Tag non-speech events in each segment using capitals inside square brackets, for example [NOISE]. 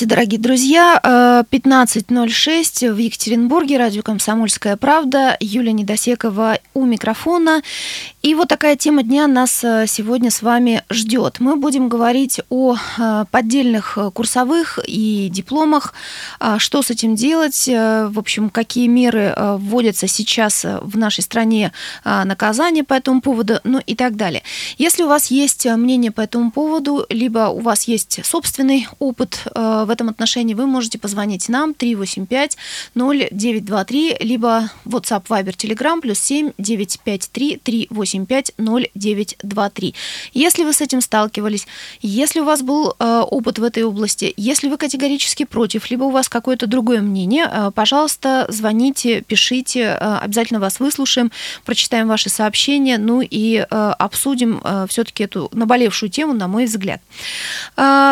Здравствуйте, дорогие друзья. 15.06 э, в Екатеринбурге, радио «Комсомольская правда». Юлия Недосекова у микрофона. И вот такая тема дня нас э, сегодня с вами ждет. Мы будем говорить о э, поддельных курсовых и дипломах, что с этим делать, в общем, какие меры вводятся сейчас в нашей стране наказания по этому поводу, ну и так далее. Если у вас есть мнение по этому поводу, либо у вас есть собственный опыт Э, в этом отношении вы можете позвонить нам 385-0923, либо WhatsApp, Viber, Telegram, плюс 7 953 385 0923. Если вы с этим сталкивались, если у вас был э, опыт в этой области, если вы категорически против, либо у вас какое-то другое мнение, э, пожалуйста, звоните, пишите, обязательно вас выслушаем, прочитаем ваши сообщения, ну и обсудим все-таки эту наболевшую тему, на мой взгляд.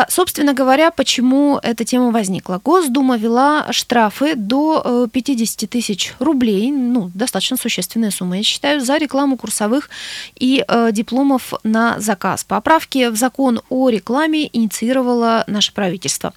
Собственно говоря, почему эта тема возникла. Госдума вела штрафы до 50 э, тысяч рублей, ну, достаточно существенная сумма, я считаю, за рекламу курсовых и э, дипломов на заказ. Поправки в закон о рекламе инициировало наше правительство.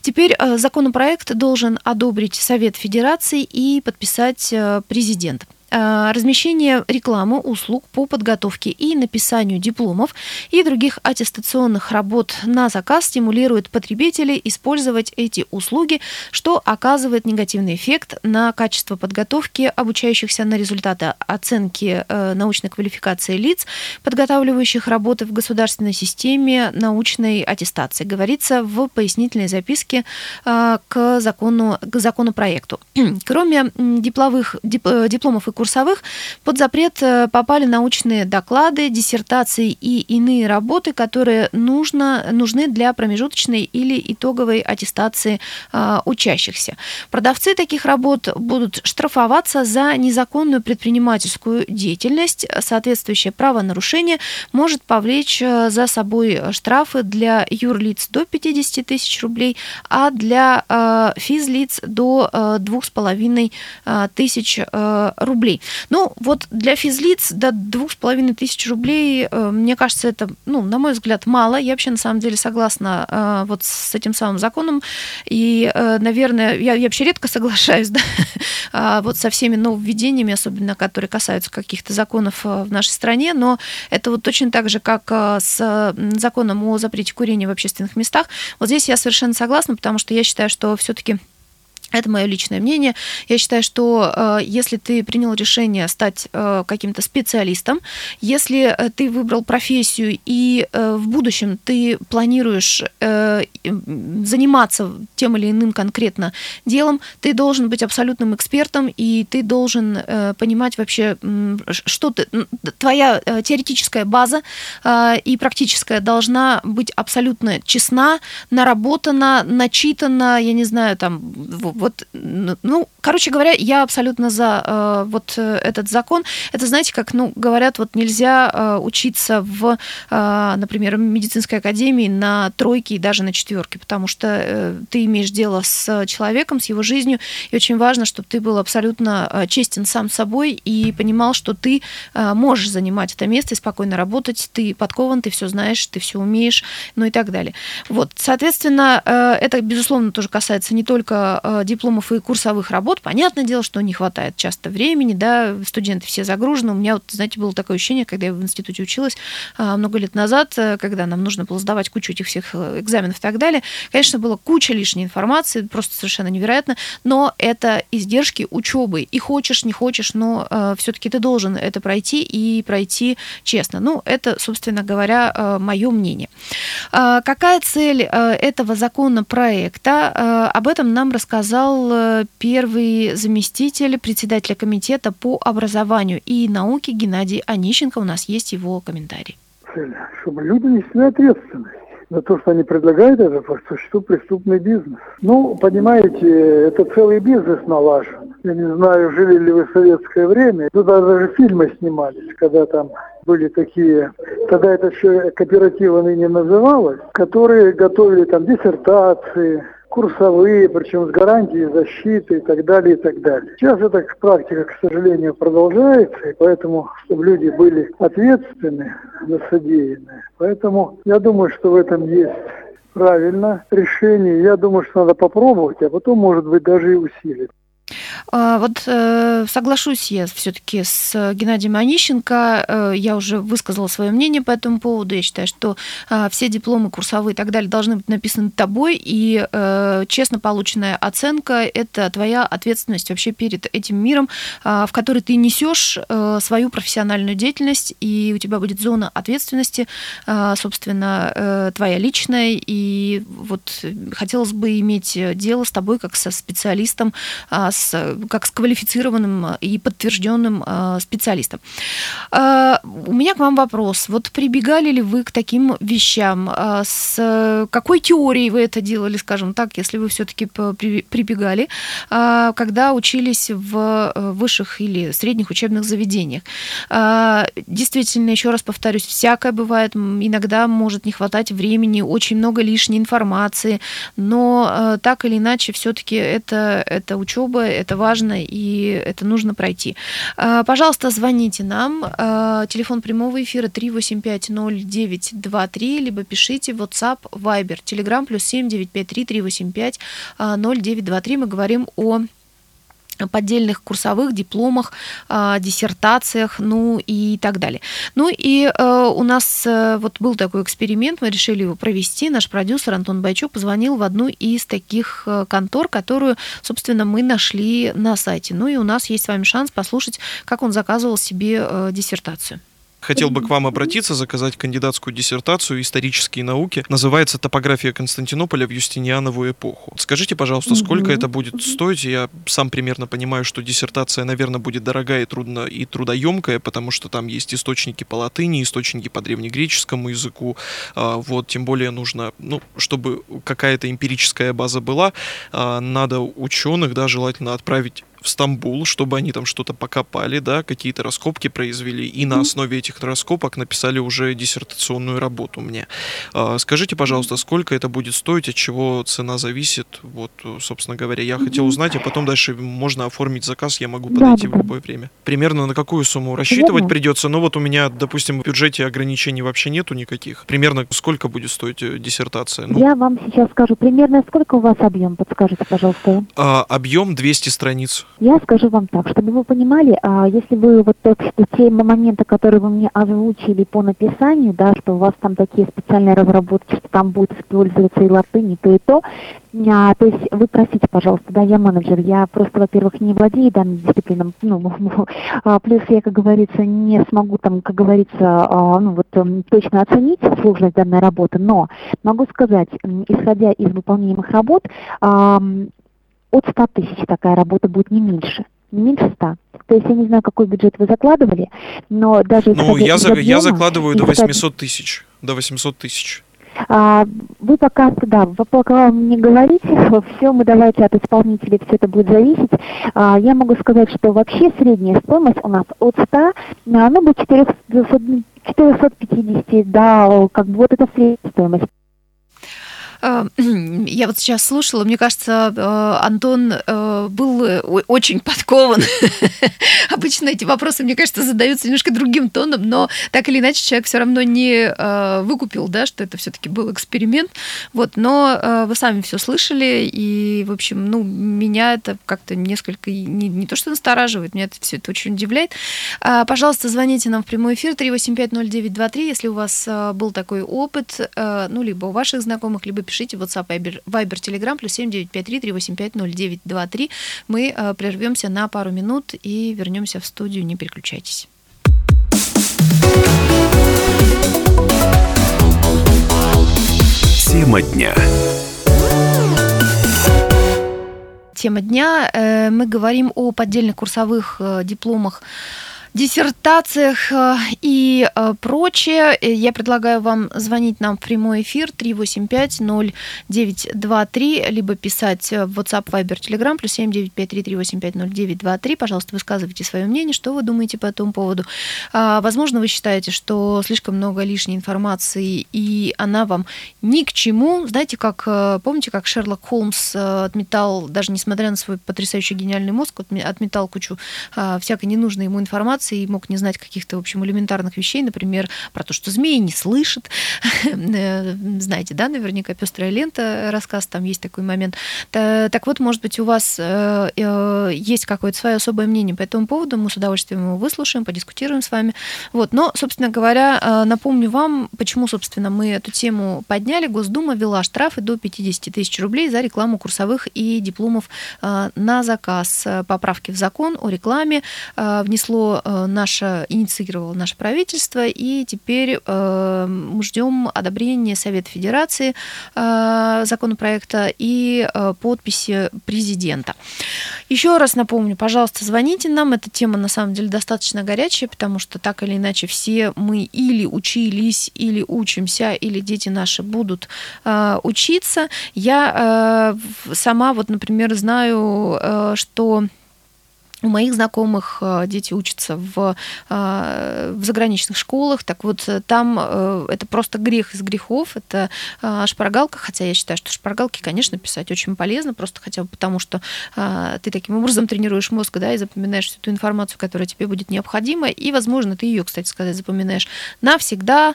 Теперь э, законопроект должен одобрить Совет Федерации и подписать э, президент. Э, размещение рекламы услуг по подготовке и написанию дипломов и других аттестационных работ на заказ стимулирует потребителей использовать эти услуги, что оказывает негативный эффект на качество подготовки обучающихся на результаты оценки э, научной квалификации лиц, подготавливающих работы в государственной системе научной аттестации, говорится в пояснительной записке э, к закону к законопроекту. [CLEARS THROAT] Кроме дипломовых, дипломов и курсовых под запрет э, попали научные доклады, диссертации и иные работы, которые нужно, нужны для промежуточной или итоговой аттестации э, учащихся. Продавцы таких работ будут штрафоваться за незаконную предпринимательскую деятельность. Соответствующее правонарушение может повлечь э, за собой штрафы для юрлиц до 50 тысяч рублей, а для физлиц до э, 2,5 э, тысяч рублей рублей. Ну, вот для физлиц до двух с половиной тысяч рублей, э, мне кажется, это, ну, на мой взгляд, мало. Я вообще, на самом деле, согласна э, вот с этим самым законом. И, э, наверное, я, я вообще редко соглашаюсь, [LAUGHS] да, а вот со всеми нововведениями, особенно которые касаются каких-то законов в нашей стране, но это вот точно так же, как с законом о запрете курения в общественных местах. Вот здесь я совершенно согласна, потому что я считаю, что все-таки это мое личное мнение. Я считаю, что э, если ты принял решение стать э, каким-то специалистом, если э, ты выбрал профессию и э, в будущем ты планируешь э, заниматься тем или иным конкретно делом, ты должен быть абсолютным экспертом и ты должен э, понимать вообще, что ты, твоя э, теоретическая база э, и практическая должна быть абсолютно честна, наработана, начитана, я не знаю, там вот, ну, короче говоря, я абсолютно за э, вот э, этот закон. Это, знаете, как, ну, говорят, вот нельзя э, учиться в, э, например, медицинской академии на тройке и даже на четверке, потому что э, ты имеешь дело с человеком, с его жизнью, и очень важно, чтобы ты был абсолютно э, честен сам собой и понимал, что ты э, можешь занимать это место и спокойно работать, ты подкован, ты все знаешь, ты все умеешь, ну и так далее. Вот, соответственно, э, это, безусловно, тоже касается не только э, дипломов и курсовых работ, понятное дело, что не хватает часто времени, да, студенты все загружены. У меня, вот, знаете, было такое ощущение, когда я в институте училась а, много лет назад, э, когда нам нужно было сдавать кучу этих всех э, экзаменов и так далее. Конечно, было куча лишней информации, просто совершенно невероятно, но это издержки учебы. И хочешь, не хочешь, но э, все-таки ты должен это пройти и пройти честно. Ну, это, собственно говоря, э, мое мнение. Э, какая цель э, этого законопроекта? Э, об этом нам рассказал сказал э, первый заместитель председателя комитета по образованию и науке Геннадий Онищенко. У нас есть его комментарий. Цель, чтобы люди несли ответственность за то, что они предлагают, это по существу преступный бизнес. Ну, понимаете, это целый бизнес налажен. Я не знаю, жили ли вы в советское время. Туда даже фильмы снимались, когда там были такие, тогда это еще кооперативы ныне называлось, которые готовили там диссертации, курсовые, причем с гарантией защиты и так далее, и так далее. Сейчас эта практика, к сожалению, продолжается, и поэтому, чтобы люди были ответственны за содеянное. Поэтому я думаю, что в этом есть правильно решение. Я думаю, что надо попробовать, а потом, может быть, даже и усилить. А, вот э, соглашусь я все-таки с Геннадием Онищенко. Э, я уже высказала свое мнение по этому поводу. Я считаю, что а, все дипломы курсовые и так далее должны быть написаны тобой, и э, честно полученная оценка – это твоя ответственность вообще перед этим миром, а, в который ты несешь свою профессиональную деятельность, и у тебя будет зона ответственности, собственно, твоя личная, и вот хотелось бы иметь дело с тобой как со специалистом, с, как с квалифицированным и подтвержденным э, специалистом. Э, у меня к вам вопрос. Вот прибегали ли вы к таким вещам? Э, с какой теорией вы это делали, скажем так, если вы все-таки прибегали, когда учились в высших или средних учебных заведениях? Действительно, еще раз повторюсь, всякое бывает. Иногда может не хватать времени, очень много лишней информации, но так или иначе все-таки это, это учеба, это важно и это нужно пройти. А, пожалуйста, звоните нам. А, телефон прямого эфира 3850923, либо пишите WhatsApp, Viber, Telegram, плюс 7953 385 0923. Мы говорим о поддельных курсовых дипломах, а, диссертациях, ну и так далее. Ну и э, у нас э, вот был такой эксперимент, мы решили его провести. Наш продюсер Антон Байчук позвонил в одну из таких э, контор, которую, собственно, мы нашли на сайте. Ну и у нас есть с вами шанс послушать, как он заказывал себе диссертацию. Хотел бы к вам обратиться, заказать кандидатскую диссертацию «Исторические науки». Называется «Топография Константинополя в Юстинианову эпоху». Скажите, пожалуйста, сколько это будет стоить? Я сам примерно понимаю, что диссертация, наверное, будет дорогая и, трудно, и трудоемкая, потому что там есть источники по латыни, источники по древнегреческому языку. А, вот, тем более нужно, ну, чтобы какая-то эмпирическая база была, а, надо ученых, да, желательно отправить в Стамбул, чтобы они там что-то покопали, да, какие-то раскопки произвели, и на основе этих раскопок написали уже диссертационную работу мне. А, скажите, пожалуйста, сколько это будет стоить, от чего цена зависит? Вот, собственно говоря, я хотел узнать, а потом дальше можно оформить заказ, я могу подойти да, в любое время. Примерно на какую сумму рассчитывать придется? Ну вот у меня, допустим, в бюджете ограничений вообще нету никаких. Примерно сколько будет стоить э, диссертация? Ну, я вам сейчас скажу, примерно сколько у вас объем, подскажите, пожалуйста. А, объем 200 страниц. Я скажу вам так, чтобы вы понимали, а, если вы вот те моменты, которые вы мне озвучили по написанию, да, что у вас там такие специальные разработки, что там будет использоваться и латынь, и то, и то, а, то есть вы просите, пожалуйста, да, я менеджер, я просто, во-первых, не владею данной дисциплиной, [LAUGHS] ну, а, плюс я, как говорится, не смогу там, как говорится, а, ну, вот эм, точно оценить сложность данной работы, но могу сказать, исходя из выполняемых работ, от 100 тысяч такая работа будет не меньше. Не меньше 100. То есть я не знаю, какой бюджет вы закладывали, но даже... Ну, я, за, объема, я закладываю до 800 тысяч. До 800 тысяч. А, вы пока, да, вы пока не говорите, [LAUGHS] все, мы давайте от исполнителей все это будет зависеть. А, я могу сказать, что вообще средняя стоимость у нас от 100, а, ну, до 400, 450, да, как бы вот это средняя стоимость. Э, [CLEARS THROAT] я вот сейчас слушала, мне кажется, э, Антон э, был очень подкован. [LAUGHS] Обычно эти вопросы, мне кажется, задаются немножко другим тоном, но так или иначе человек все равно не выкупил, да, что это все-таки был эксперимент. Вот, но вы сами все слышали, и, в общем, ну, меня это как-то несколько не, не то что настораживает, меня это все это очень удивляет. Пожалуйста, звоните нам в прямой эфир 3850923, если у вас был такой опыт, ну, либо у ваших знакомых, либо пишите в WhatsApp, Viber, Viber Telegram, плюс 7953 385 0923. Мы э, прервемся на пару минут и вернемся в студию. Не переключайтесь. Тема дня. Тема дня. Э, мы говорим о поддельных курсовых э, дипломах диссертациях э, и э, прочее. Э, я предлагаю вам звонить нам в прямой эфир 385-0923, либо писать в WhatsApp, Viber, Telegram, плюс 7953-385-0923. Пожалуйста, высказывайте свое мнение, что вы думаете по этому поводу. А, возможно, вы считаете, что слишком много лишней информации, и она вам ни к чему. Знаете, как, помните, как Шерлок Холмс отметал, даже несмотря на свой потрясающий гениальный мозг, отметал кучу всякой ненужной ему информации, заниматься и мог не знать каких-то, в общем, элементарных вещей, например, про то, что змеи не слышат. [LAUGHS] Знаете, да, наверняка пестрая лента рассказ, там есть такой момент. Так вот, может быть, у вас есть какое-то свое особое мнение по этому поводу, мы с удовольствием его выслушаем, подискутируем с вами. Вот, но, собственно говоря, напомню вам, почему, собственно, мы эту тему подняли. Госдума ввела штрафы до 50 тысяч рублей за рекламу курсовых и дипломов э, на заказ. Поправки в закон о рекламе э, внесло э, наше, инициировало наше правительство, и теперь мы ждем одобрения Совета Федерации законопроекта и подписи президента. Еще раз напомню, пожалуйста, звоните нам. Эта тема на самом деле достаточно горячая, потому что так или иначе все мы или учились, или учимся, или дети наши будут учиться. Я сама вот, например, знаю, э, что у моих знакомых э, дети учатся в, э, в заграничных школах, так вот э, там это просто грех из грехов, это шпаргалка, хотя я считаю, что шпаргалки, конечно, писать очень полезно, просто хотя бы потому, что ты таким образом тренируешь мозг, да, и запоминаешь всю ту информацию, которая тебе будет необходима, и, возможно, ты ее, кстати сказать, запоминаешь навсегда,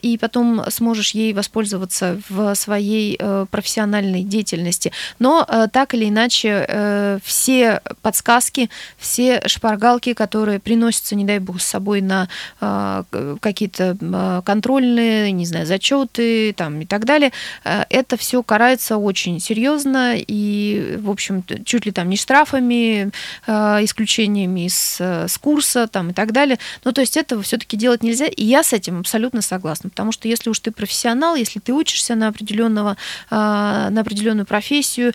и потом сможешь ей воспользоваться в своей профессиональной деятельности. Но так или иначе, все подсказки, все шпаргалки, которые приносятся, не дай бог, с собой на э, какие-то э, контрольные, не знаю, зачеты там, и так далее, э, это все карается очень серьезно и, в общем, чуть ли там не штрафами, исключениями из, с курса там, и так далее. Ну, то есть этого все-таки делать нельзя, и я с этим абсолютно согласна, потому что если уж ты профессионал, если ты учишься на, определенного, на определенную профессию,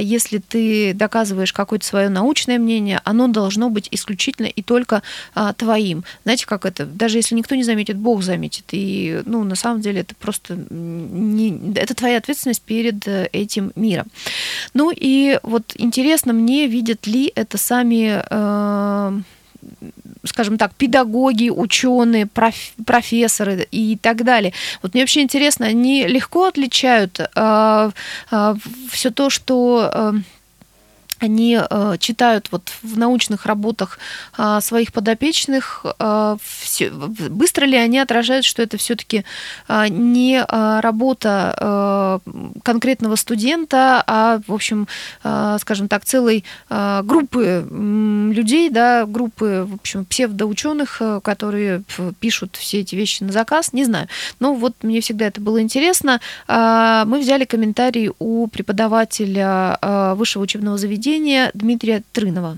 если ты доказываешь какое-то свое научное мнение, оно должно быть исключительно и только а, твоим. Знаете, как это? Даже если никто не заметит, Бог заметит. И, ну, на самом деле, это просто не... Это твоя ответственность перед э, этим миром. Ну и вот интересно мне, видят ли это сами э, скажем так, педагоги, ученые, проф, профессоры и так далее. Вот мне вообще интересно, они легко отличают э, э, все то, что э, они э, читают вот в научных работах э, своих подопечных, э, все, быстро ли они отражают, что это все-таки э, не э, работа э, конкретного студента, а, в общем, э, скажем так, целой э, группы э, людей, да, группы, в общем, псевдоученых, э, которые пишут все эти вещи на заказ, не знаю. Но вот мне всегда это было интересно. Э, мы взяли комментарий у преподавателя э, высшего учебного заведения, поведения Дмитрия Трынова.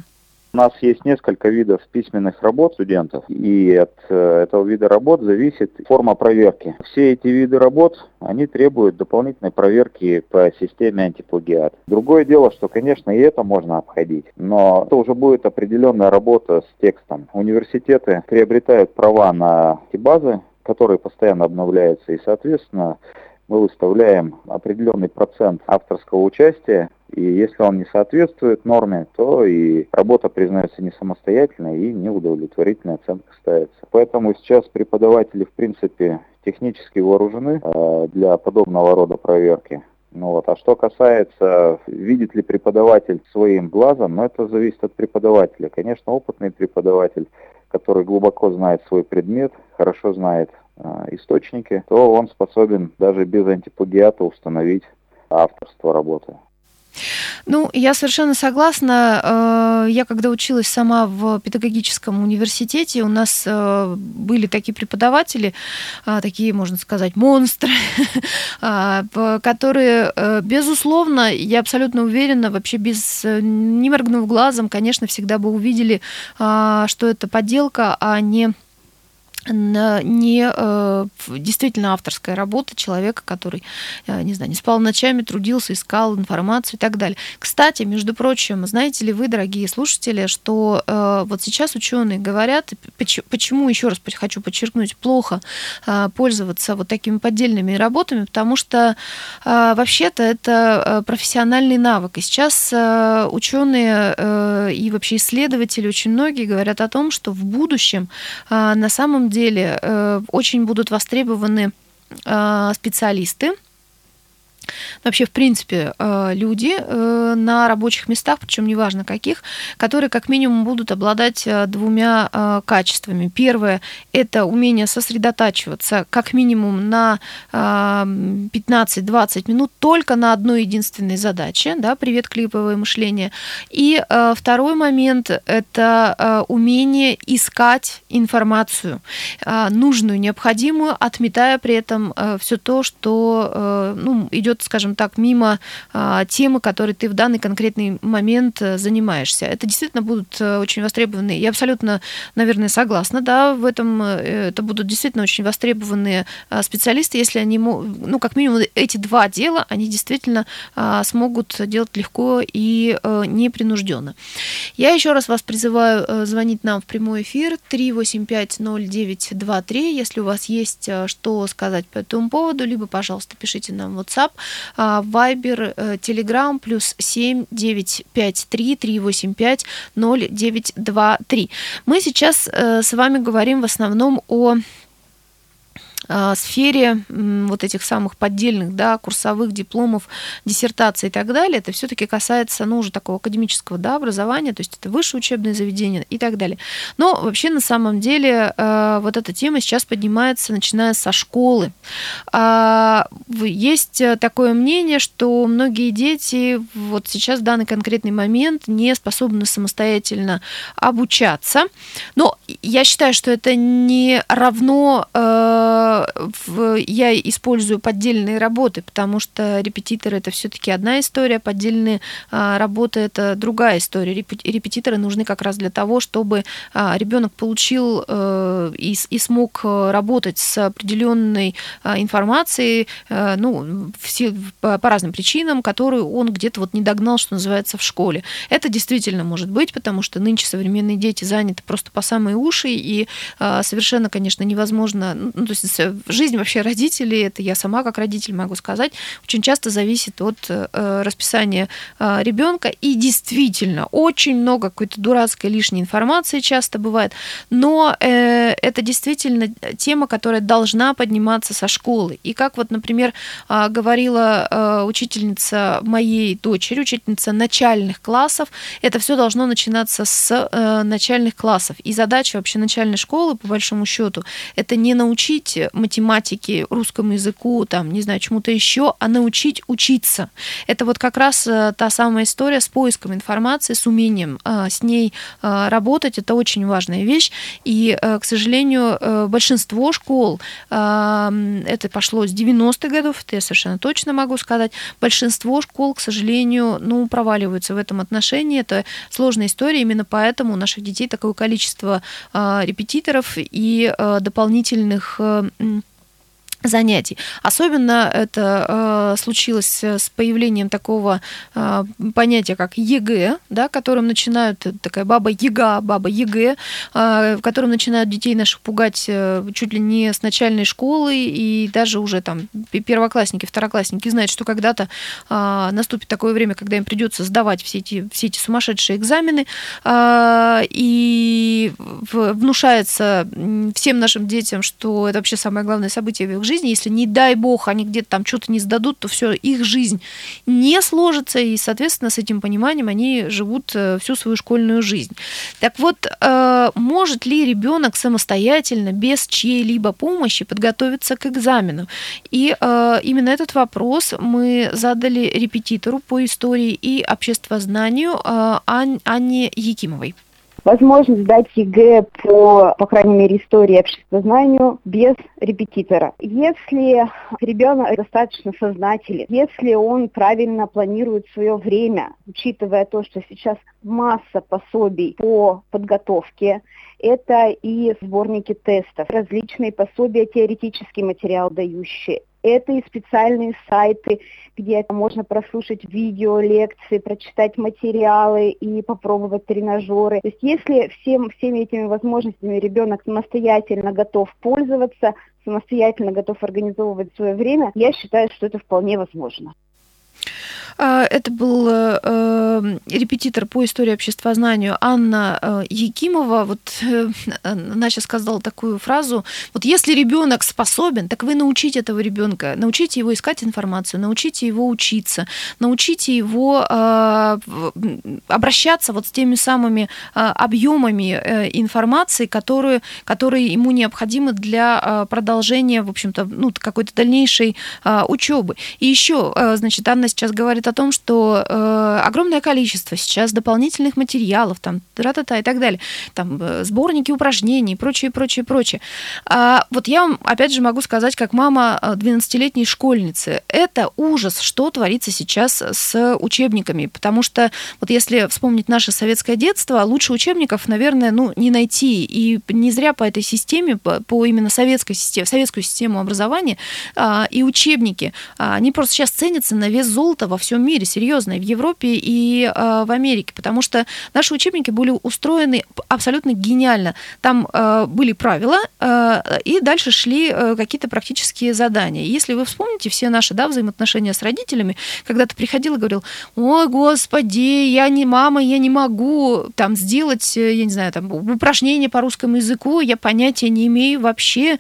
У нас есть несколько видов письменных работ студентов, и от э, этого вида работ зависит форма проверки. Все эти виды работ, они требуют дополнительной проверки по системе антиплагиат. Другое дело, что, конечно, и это можно обходить, но это уже будет определенная работа с текстом. Университеты приобретают права на эти базы, которые постоянно обновляются, и, соответственно, мы выставляем определенный процент авторского участия и если он не соответствует норме, то и работа признается не самостоятельной и неудовлетворительная оценка ставится. Поэтому сейчас преподаватели, в принципе, технически вооружены э, для подобного рода проверки. Ну вот. А что касается, видит ли преподаватель своим глазом, ну это зависит от преподавателя. Конечно, опытный преподаватель, который глубоко знает свой предмет, хорошо знает источники, то он способен даже без антиплагиата установить авторство работы. Ну, я совершенно согласна. Э, я когда училась сама в педагогическом университете, у нас э, были такие преподаватели, э, такие, можно сказать, монстры, [LAUGHS] которые, безусловно, я абсолютно уверена, вообще без не моргнув глазом, конечно, всегда бы увидели, что это подделка, а не не э, действительно авторская работа человека, который, э, не знаю, не спал ночами, трудился, искал информацию и так далее. Кстати, между прочим, знаете ли вы, дорогие слушатели, что э, вот сейчас ученые говорят, почему, еще раз хочу подчеркнуть, плохо пользоваться вот такими поддельными работами, потому что вообще-то это профессиональный навык. И сейчас ученые и вообще исследователи, очень многие говорят о том, что в будущем на самом деле деле э, очень будут востребованы э, специалисты, вообще, в принципе, э, люди э, на рабочих местах, причем неважно каких, которые как минимум будут обладать э, двумя качествами. Первое – это умение сосредотачиваться как минимум на 15-20 минут только на одной единственной задаче, да, привет, клиповое мышление. И второй момент – это умение искать информацию, нужную, необходимую, отметая при этом все то, что ну, идет, скажем так, мимо а, темы, которой ты в данный конкретный момент э, занимаешься. Это действительно будут э, очень востребованные. Я абсолютно, наверное, согласна, да, в этом э, это будут действительно очень востребованные а, специалисты, если они, ну, как минимум, эти два дела, они действительно а, смогут делать легко и непринужденно. Я еще раз вас призываю звонить нам в прямой эфир 3850923, если у вас есть что сказать по этому поводу, либо, пожалуйста, пишите нам в WhatsApp Вайбер, Телеграм, плюс 7 953 385 0923. Мы сейчас э, с вами говорим в основном о а, сфере вот этих самых поддельных, да, курсовых дипломов, диссертаций и так далее, это все-таки касается, ну, уже такого академического, да, образования, то есть это высшее учебное заведение и так далее. Но вообще на самом деле э, вот эта тема сейчас поднимается, начиная со школы. А, есть такое мнение, что многие дети вот сейчас в данный конкретный момент не способны самостоятельно обучаться. Но я считаю, что это не равно э, я использую поддельные работы, потому что репетиторы это все-таки одна история, поддельные а, работы это другая история. Репетиторы нужны как раз для того, чтобы а, ребенок получил э, и, и смог э, работать с определенной а, информацией, э, ну, все, по, по разным причинам, которую он где-то вот не догнал, что называется, в школе. Это действительно может быть, потому что нынче современные дети заняты просто по самые уши, и совершенно, конечно, невозможно, ну, то есть жизнь вообще родителей, это я сама как родитель могу сказать, очень часто зависит от э, расписания э, ребенка. И действительно, очень много какой-то дурацкой лишней информации часто бывает. Но э, это действительно тема, которая должна подниматься со школы. И как вот, например, э, говорила учительница моей дочери, учительница начальных классов, это все должно начинаться с начальных классов. И задача вообще начальной школы, по большому счету, это не научить математике, русскому языку, там, не знаю, чему-то еще, а научить учиться. Это вот как раз э, та самая история с поиском информации, с умением э, с ней э, работать. Это очень важная вещь. И, к сожалению, большинство школ, это пошло с 90-х годов, это я совершенно точно могу сказать, большинство школ, к сожалению, ну, проваливаются в этом отношении. Это сложная история, именно поэтому у наших детей такое количество репетиторов и дополнительных М-м. Занятий. Особенно это э, случилось с появлением такого э, понятия, как ЕГЭ, да, которым начинают, такая баба Яга, баба ЕГЭ, э, которым начинают детей наших пугать э, чуть ли не с начальной школы, и даже уже там первоклассники, второклассники знают, что когда-то э, наступит такое время, когда им придется сдавать все эти, все эти сумасшедшие экзамены, э, и внушается всем нашим детям, что это вообще самое главное событие в их жизни, если не дай бог они где-то там что-то не сдадут, то все, их жизнь не сложится, и, соответственно, с этим пониманием они живут э, всю свою школьную жизнь. Так вот, э, может ли ребенок самостоятельно, без чьей-либо помощи подготовиться к экзамену? И э, именно этот вопрос мы задали репетитору по истории и обществознанию Анне Якимовой возможность сдать ЕГЭ по, по крайней мере, истории и обществознанию без репетитора. Если ребенок достаточно сознателен, если он правильно планирует свое время, учитывая то, что сейчас масса пособий по подготовке, это и сборники тестов, различные пособия, теоретический материал дающие, это и специальные сайты, где можно прослушать видео, лекции, прочитать материалы и попробовать тренажеры. То есть если всем, всеми этими возможностями ребенок самостоятельно готов пользоваться, самостоятельно готов организовывать свое время, я считаю, что это вполне возможно. А, это был э, репетитор по истории обществознанию Анна э, Якимова. Вот э, она сейчас сказала такую фразу. Вот если ребенок способен, так вы научите этого ребенка, научите его искать информацию, научите его учиться, научите его обращаться вот с теми самыми объемами информации, которые, которые ему необходимы для продолжения, в общем-то, ну, какой-то дальнейшей учебы. И еще, значит, Анна сейчас говорит о том, что э, огромное количество сейчас дополнительных материалов, там, тра-та-та и так далее, там, э, сборники упражнений прочее, прочее, прочее. А, вот я вам, опять же, могу сказать, как мама 12-летней э, школьницы, это ужас, что творится сейчас с учебниками, потому что вот если вспомнить наше советское детство, лучше учебников, наверное, ну, не найти, и не зря по этой системе, по, по именно советской системе, советскую систему образования а, и учебники, а, они просто сейчас ценятся на вес золота во всем мире, серьезно, и в Европе, и э, в Америке, потому что наши учебники были устроены абсолютно гениально. Там э, были правила, э, и дальше шли э, какие-то практические задания. Если вы вспомните все наши да, взаимоотношения с родителями, когда ты приходил и говорил, ой, господи, я не мама, я не могу там сделать, э, я не знаю, там упражнение по русскому языку, я понятия не имею вообще,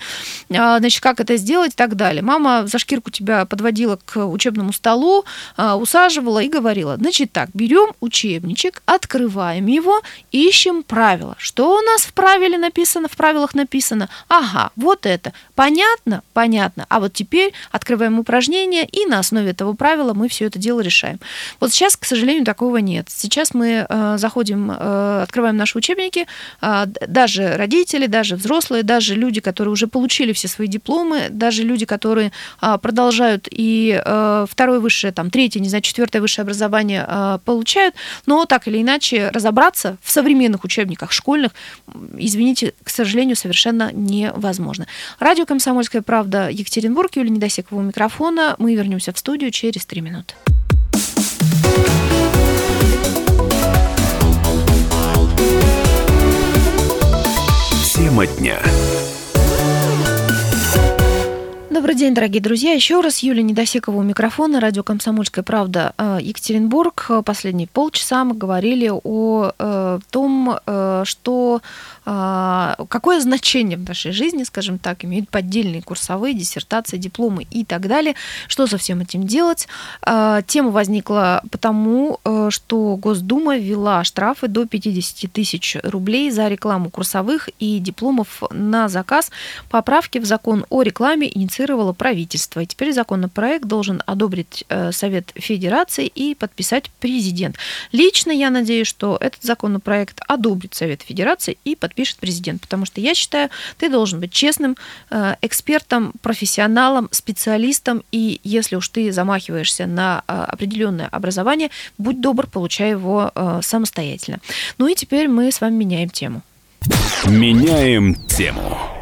значит, как это сделать и так далее. Мама за шкирку тебя подводила к учебному столу, усаживала и говорила, значит так, берем учебничек, открываем его, ищем правила. Что у нас в правиле написано, в правилах написано? Ага, вот это. Понятно? Понятно. А вот теперь открываем упражнение, и на основе этого правила мы все это дело решаем. Вот сейчас, к сожалению, такого нет. Сейчас мы э, заходим, э, открываем наши учебники, э, даже родители, даже взрослые, даже люди, которые уже получили все свои дипломы, даже люди, которые э, продолжают и э, второе высшее, там, третье, не знаю, четвертое высшее образование э, получают, но так или иначе разобраться в современных учебниках школьных, извините, к сожалению, совершенно невозможно. Радио «Комсомольская правда» Екатеринбург, Юлия Недосекова у микрофона. Мы вернемся в студию через три минуты. Тема дня. Добрый день, дорогие друзья. Еще раз Юлия Недосекова у микрофона, радио «Комсомольская правда» э, Екатеринбург. Последние полчаса мы говорили о э, том, э, что какое значение в нашей жизни, скажем так, имеют поддельные курсовые, диссертации, дипломы и так далее. Что со всем этим делать? А, тема возникла потому, э, что Госдума ввела штрафы до 50 тысяч рублей за рекламу курсовых и дипломов на заказ. Поправки в закон о рекламе инициировало правительство. И теперь законопроект должен одобрить э, Совет Федерации и подписать президент. Лично я надеюсь, что этот законопроект одобрит Совет Федерации и подпишет пишет президент. Потому что я считаю, ты должен быть честным э, экспертом, профессионалом, специалистом. И если уж ты замахиваешься на э, определенное образование, будь добр, получай его э, самостоятельно. Ну и теперь мы с вами меняем тему. Меняем тему.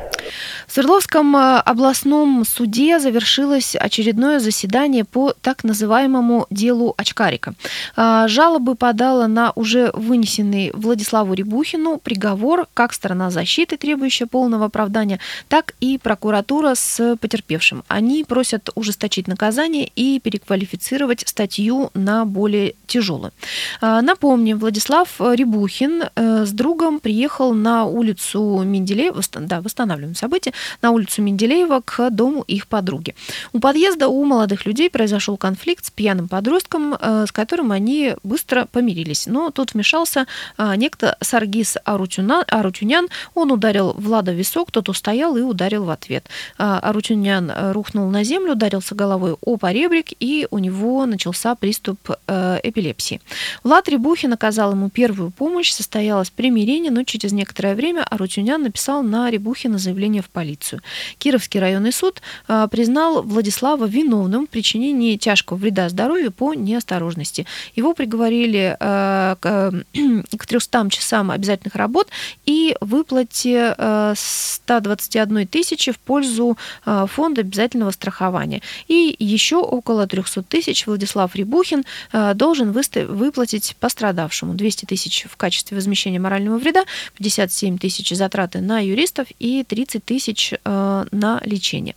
Свердловском э, областном суде завершилось очередное заседание по так называемому делу Очкарика. Э, жалобы подала на уже вынесенный Владиславу Рябухину приговор как сторона защиты, требующая полного оправдания, так и прокуратура с потерпевшим. Они просят ужесточить наказание и переквалифицировать статью на более тяжелую. Э, напомним, Владислав Рябухин с другом приехал на улицу Менделеева, да, восстанавливаем события, на улицу Менделеева к дому их подруги. У подъезда у молодых людей произошел конфликт с пьяным подростком, э, с которым они быстро помирились. Но тут вмешался э, некто Саргис Арутюнян. Он ударил Влада в висок, тот устоял и ударил в ответ. Э, Арутюнян рухнул на землю, ударился головой о поребрик, и у него начался приступ эпилепсии. Влад Рябухин оказал ему первую помощь, состоялось примирение, но через некоторое время Арутюнян написал на Рябухина заявление в полицию полицию. Кировский районный суд а, признал Владислава виновным в причинении тяжкого вреда здоровью по неосторожности. Его приговорили а, к [CLEARS THROAT] 300 часам обязательных работ и выплате 121 а, тысячи в пользу фонда обязательного страхования. И еще около 300 тысяч Владислав Рябухин должен выплатить пострадавшему 200 тысяч в качестве возмещения морального вреда, 57 тысяч затраты на юристов и 30 тысяч помощь на лечение.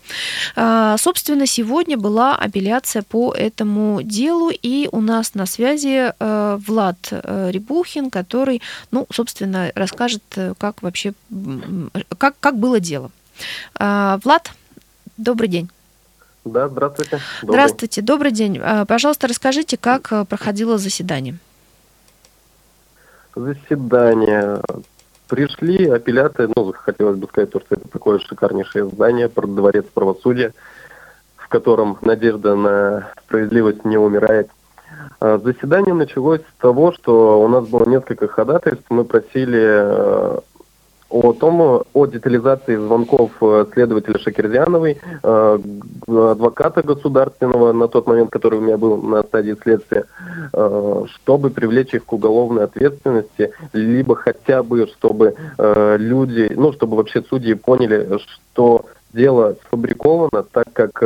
Собственно, сегодня была апелляция по этому делу, и у нас на связи Влад Рябухин, который, ну, собственно, расскажет, как вообще, как, как было дело. Влад, добрый день. Да, здравствуйте. Добрый. Здравствуйте, добрый день. Пожалуйста, расскажите, как проходило заседание заседание. Пришли апелляции, ну, хотелось бы сказать, что это такое шикарнейшее здание, дворец правосудия, в котором надежда на справедливость не умирает. А, заседание началось с того, что у нас было несколько ходатайств. Мы просили э, о том, о детализации звонков э, следователя Шакерзяновой, э, адвоката государственного на тот момент, который у меня был на стадии следствия, э, чтобы привлечь их к уголовной ответственности, либо хотя бы, чтобы люди, ну, чтобы вообще судьи поняли, что дело сфабриковано, так как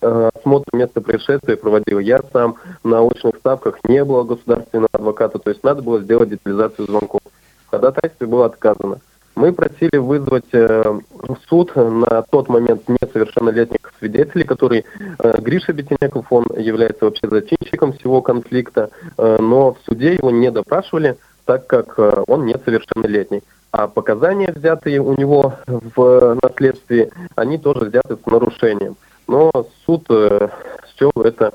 осмотр места происшествия проводил я сам, на очных ставках не было государственного адвоката, то есть надо было сделать детализацию звонков. В ходатайстве было отказано. Мы просили вызвать э, суд на тот момент несовершеннолетних свидетелей, который э, Гриша Бетенеков, он является вообще зачинщиком всего конфликта, э, но в суде его не допрашивали, так как он несовершеннолетний. А показания, взятые у него в наследстве, они тоже взяты с нарушением. Но суд э, счел это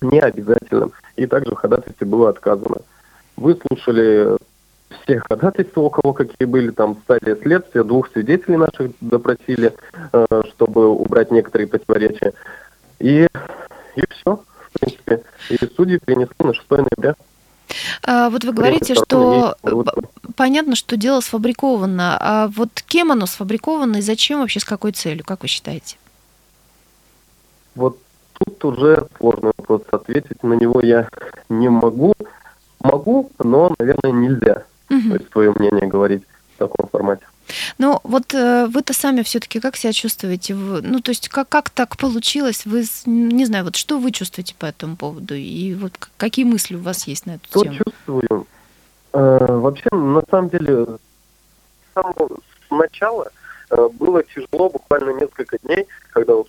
не обязательным, и также в ходатайстве было отказано. Выслушали все ходатайства, у кого какие были, там стадия следствия, двух свидетелей наших допросили, э, чтобы убрать некоторые противоречия. И, и все, в принципе. И судьи принесли на 6 ноября. А, вот вы говорите, что понятно, что дело сфабриковано. А вот кем оно сфабриковано и зачем вообще, с какой целью, как вы считаете? Вот тут уже сложно вопрос ответить. На него я не могу. Могу, но, наверное, нельзя угу. свое мнение говорить в таком формате. Ну, вот э, вы-то сами все-таки как себя чувствуете? Ну, то есть как, как так получилось? Вы, не знаю, вот что вы чувствуете по этому поводу? И вот какие мысли у вас есть на эту что тему? чувствую? Э, вообще, на самом деле, с самого начала э, было тяжело, буквально несколько дней, когда вот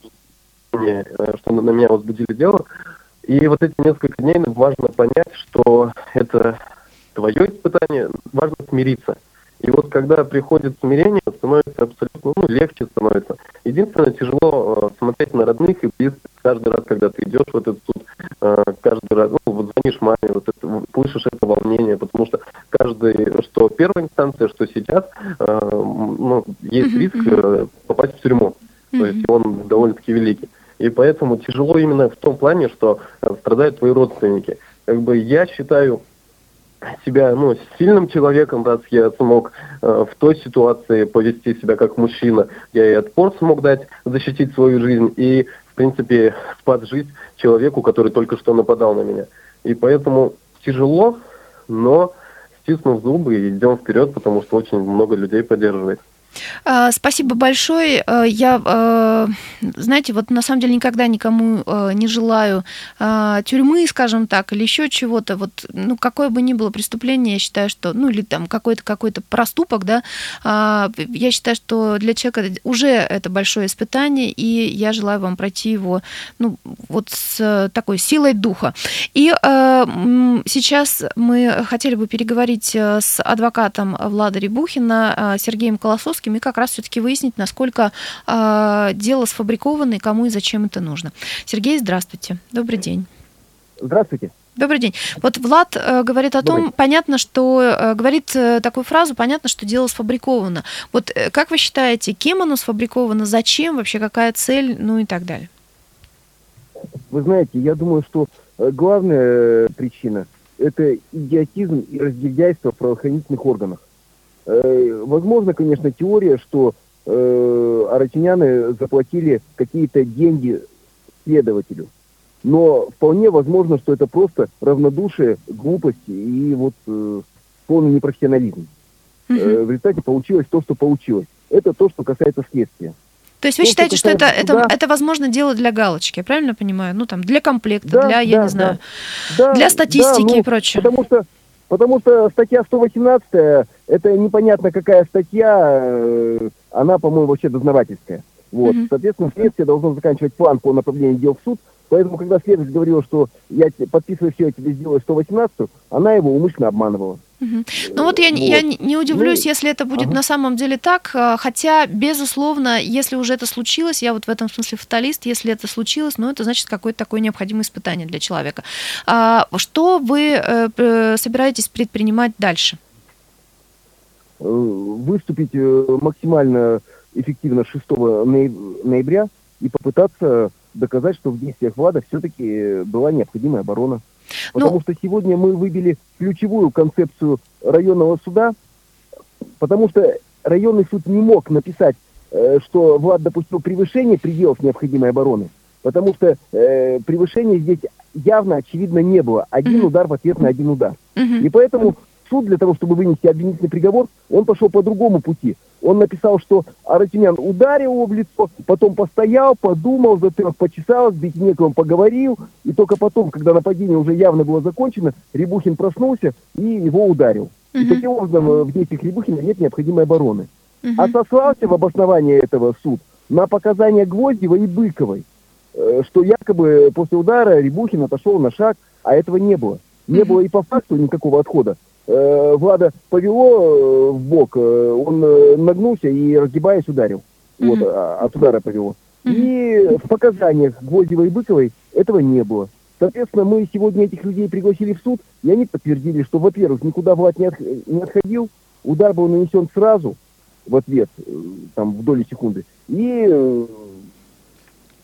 мне, э, что на меня возбудили дело. И вот эти несколько дней важно понять, что это твое испытание, важно смириться. И вот когда приходит смирение, становится абсолютно ну, легче становится. Единственное, тяжело э, смотреть на родных и близких каждый раз, когда ты идешь в этот суд, э, каждый раз, ну, вот звонишь маме, вот это, слышишь это волнение, потому что каждый, что первая инстанция, что сейчас, э, ну, есть риск э, попасть в тюрьму. То есть он довольно-таки великий. И поэтому тяжело именно в том плане, что э, страдают твои родственники. Как бы я считаю, себя ну, сильным человеком, раз я смог э, в той ситуации повести себя как мужчина. Я и отпор смог дать, защитить свою жизнь и, в принципе, жизнь человеку, который только что нападал на меня. И поэтому тяжело, но стиснув зубы, идем вперед, потому что очень много людей поддерживает. А, спасибо большое. А, я, а, знаете, вот на самом деле никогда никому не желаю тюрьмы, скажем так, или еще чего-то. Вот, ну, какое бы ни было преступление, я считаю, что, ну, или там какой-то какой-то проступок, да, я считаю, что для человека уже это большое испытание, и я желаю вам пройти его, ну, вот с такой силой духа. И сейчас мы хотели бы переговорить с адвокатом Влада Рябухина Сергеем Колосовским, Зеленским и как раз все-таки выяснить, насколько э, дело сфабриковано и кому и зачем это нужно. Сергей, здравствуйте. Добрый день. Здравствуйте. Добрый день. Вот Влад э, говорит о Добрый. том, понятно, что э, говорит э, такую фразу, понятно, что дело сфабриковано. Вот э, как вы считаете, кем оно сфабриковано, зачем вообще, какая цель, ну и так далее? Вы знаете, я думаю, что э, главная э, причина это идиотизм и разгильдяйство в правоохранительных органах. Э, возможно, конечно, теория, что э, арачиняны заплатили какие-то деньги следователю. Но вполне возможно, что это просто равнодушие, глупость и вот э, полный непрофессионализм. Угу. Э, в результате получилось то, что получилось. Это то, что касается следствия. То есть вы то, считаете, что, что это, это, это возможно дело для галочки, я правильно понимаю? Ну, там, для комплекта, да, для, я да, не знаю, да, для статистики да, ну, и прочее. Потому что Потому что статья 118, это непонятно какая статья, э, она, по-моему, вообще дознавательская. Вот. Mm-hmm. Соответственно, следствие должно заканчивать план по направлению дел в суд. Поэтому, когда следователь говорил, что я подписываю все, я тебе сделаю 118, она его умышленно обманывала. Угу. Ну вот я, вот. я не удивлюсь, ну, если это будет ага. на самом деле так, э, хотя, безусловно, если уже это случилось, я вот в этом смысле фаталист, если это случилось, ну это значит какое-то такое необходимое испытание для человека. А, что вы э, собираетесь предпринимать дальше? Э, выступить максимально эффективно 6 ноября и попытаться доказать, что в действиях Влада все-таки была необходимая оборона. Ну, потому ну... что сегодня мы выбили ключевую концепцию районного суда, потому что районный суд не мог написать, э, что Влад допустил превышение пределов необходимой обороны, потому что э, превышения здесь явно, очевидно, не было. Один удар в ответ на один удар. И поэтому суд для того, чтобы вынести обвинительный приговор, он пошел по другому пути. Он написал, что Аратюнян ударил его в лицо, потом постоял, подумал, затылок почесал, с Бекинековым поговорил, и только потом, когда нападение уже явно было закончено, Рябухин проснулся и его ударил. И таким образом э, в действиях Рябухина нет необходимой обороны. А сослался в обосновании этого суд на показания Гвоздева и Быковой, э, что якобы после удара Рябухин отошел на шаг, а этого не было. Не было и по факту никакого отхода. Э, Влада повело э, в бок, э, он нагнулся и, разгибаясь, ударил. Mm-hmm. Вот, а, от удара повело. Mm-hmm. И в показаниях Гвоздева и Быковой этого не было. Соответственно, мы сегодня этих людей пригласили в суд, и они подтвердили, что, во-первых, никуда Влад не, от, не отходил, удар был нанесен сразу, в ответ, там, в доли секунды. И,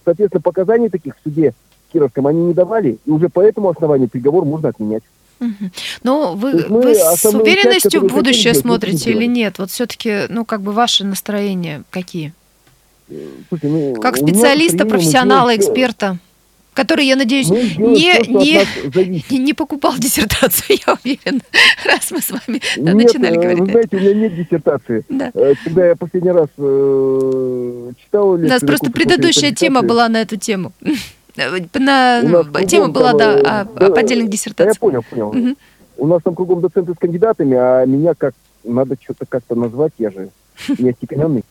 соответственно, показаний таких в суде Кировском они не давали, и уже по этому основанию приговор можно отменять. Ну, вы, вы с уверенностью в будущее смотрите или нет? Вот все-таки, ну, как бы ваши настроения какие? Слушай, ну, как специалиста, профессионала, эксперта, который, я надеюсь, не, не, [LAUGHS] не покупал диссертацию, [LAUGHS] я уверена, раз мы с вами нет, начинали э, говорить. Вы знаете, у меня нет диссертации. Да. Э, когда я последний раз э, читал... У нас просто предыдущая тема была на эту тему. [LAUGHS] На, ну, тема была, там, да, о, да, поддельных диссертаций. Да, я понял, понял. Угу. У нас там кругом доценты с кандидатами, а меня как надо что-то как-то назвать, я же [LAUGHS] не остепененный.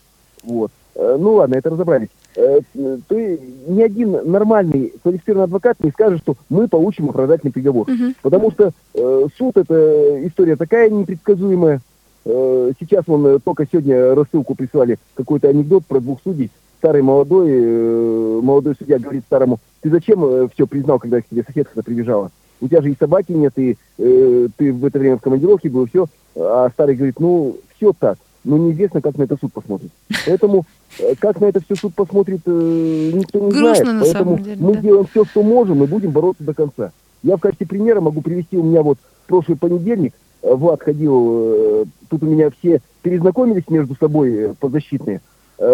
Вот. Э, ну ладно, это разобрались. Э, ты ни один нормальный квалифицированный адвокат не скажет, что мы получим оправдательный приговор. Угу. Потому что э, суд это история такая непредсказуемая. Э, сейчас вон э, только сегодня рассылку прислали какой-то анекдот про двух судей. Старый молодой, э, молодой судья говорит старому, ты зачем э, все признал, когда к тебе соседка прибежала? У тебя же и собаки нет, и э, ты в это время в командировке был, все. А старый говорит, ну, все так, но неизвестно, как на это суд посмотрит. Поэтому э, как на это все суд посмотрит, э, никто не Грустно, знает. Поэтому деле, мы да. делаем все, что можем, и будем бороться до конца. Я в качестве примера могу привести, у меня вот прошлый понедельник, э, Влад ходил, тут у меня все перезнакомились между собой подзащитные.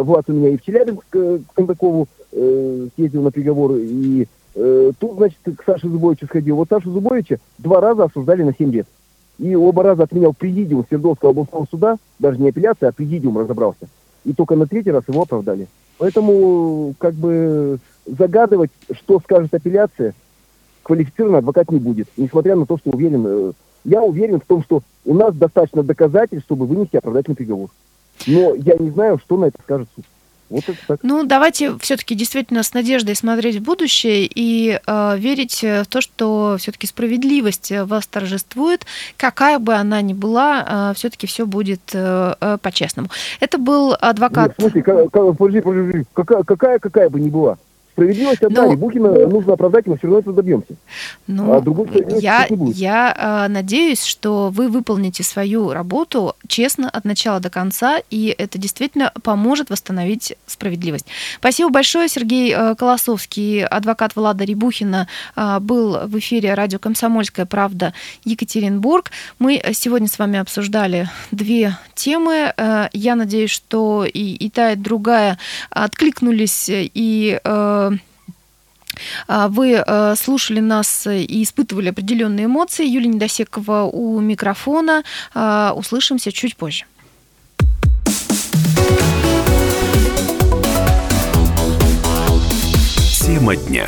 Влад у меня и в Челябинск к Кондакову съездил на приговор, и Э, тут, значит, к Саше Зубовичу сходил. Вот Сашу Зубовича два раза осуждали на 7 лет. И оба раза отменял президиум Свердловского областного суда, даже не апелляция, а президиум разобрался. И только на третий раз его оправдали. Поэтому, как бы, загадывать, что скажет апелляция, квалифицированный адвокат не будет. Несмотря на то, что уверен, э, я уверен в том, что у нас достаточно доказательств, чтобы вынести оправдательный приговор. Но я не знаю, что на это скажет суд. Вот это так. Ну, давайте все-таки действительно с надеждой смотреть в будущее и э, верить в то, что все-таки справедливость вас торжествует, какая бы она ни была, э, все-таки все будет э, э, по-честному. Это был адвокат. Нет, смотри, как, как, подожди, подожди, какая, какая, какая бы ни была. Справедливость одна, ну, Бухина нужно оправдать, мы все равно этого добьемся. Ну, а я, я э, надеюсь, что вы выполните свою работу честно от начала до конца, и это действительно поможет восстановить справедливость. Спасибо большое, Сергей э, Колосовский, адвокат Влада Рябухина, э, был в эфире радио «Комсомольская правда» Екатеринбург. Мы сегодня с вами обсуждали две темы. Э, я надеюсь, что и, и та, и другая откликнулись и э, а, вы э, слушали нас и испытывали определенные эмоции. Юлия Недосекова у микрофона. А, услышимся чуть позже. Тема дня.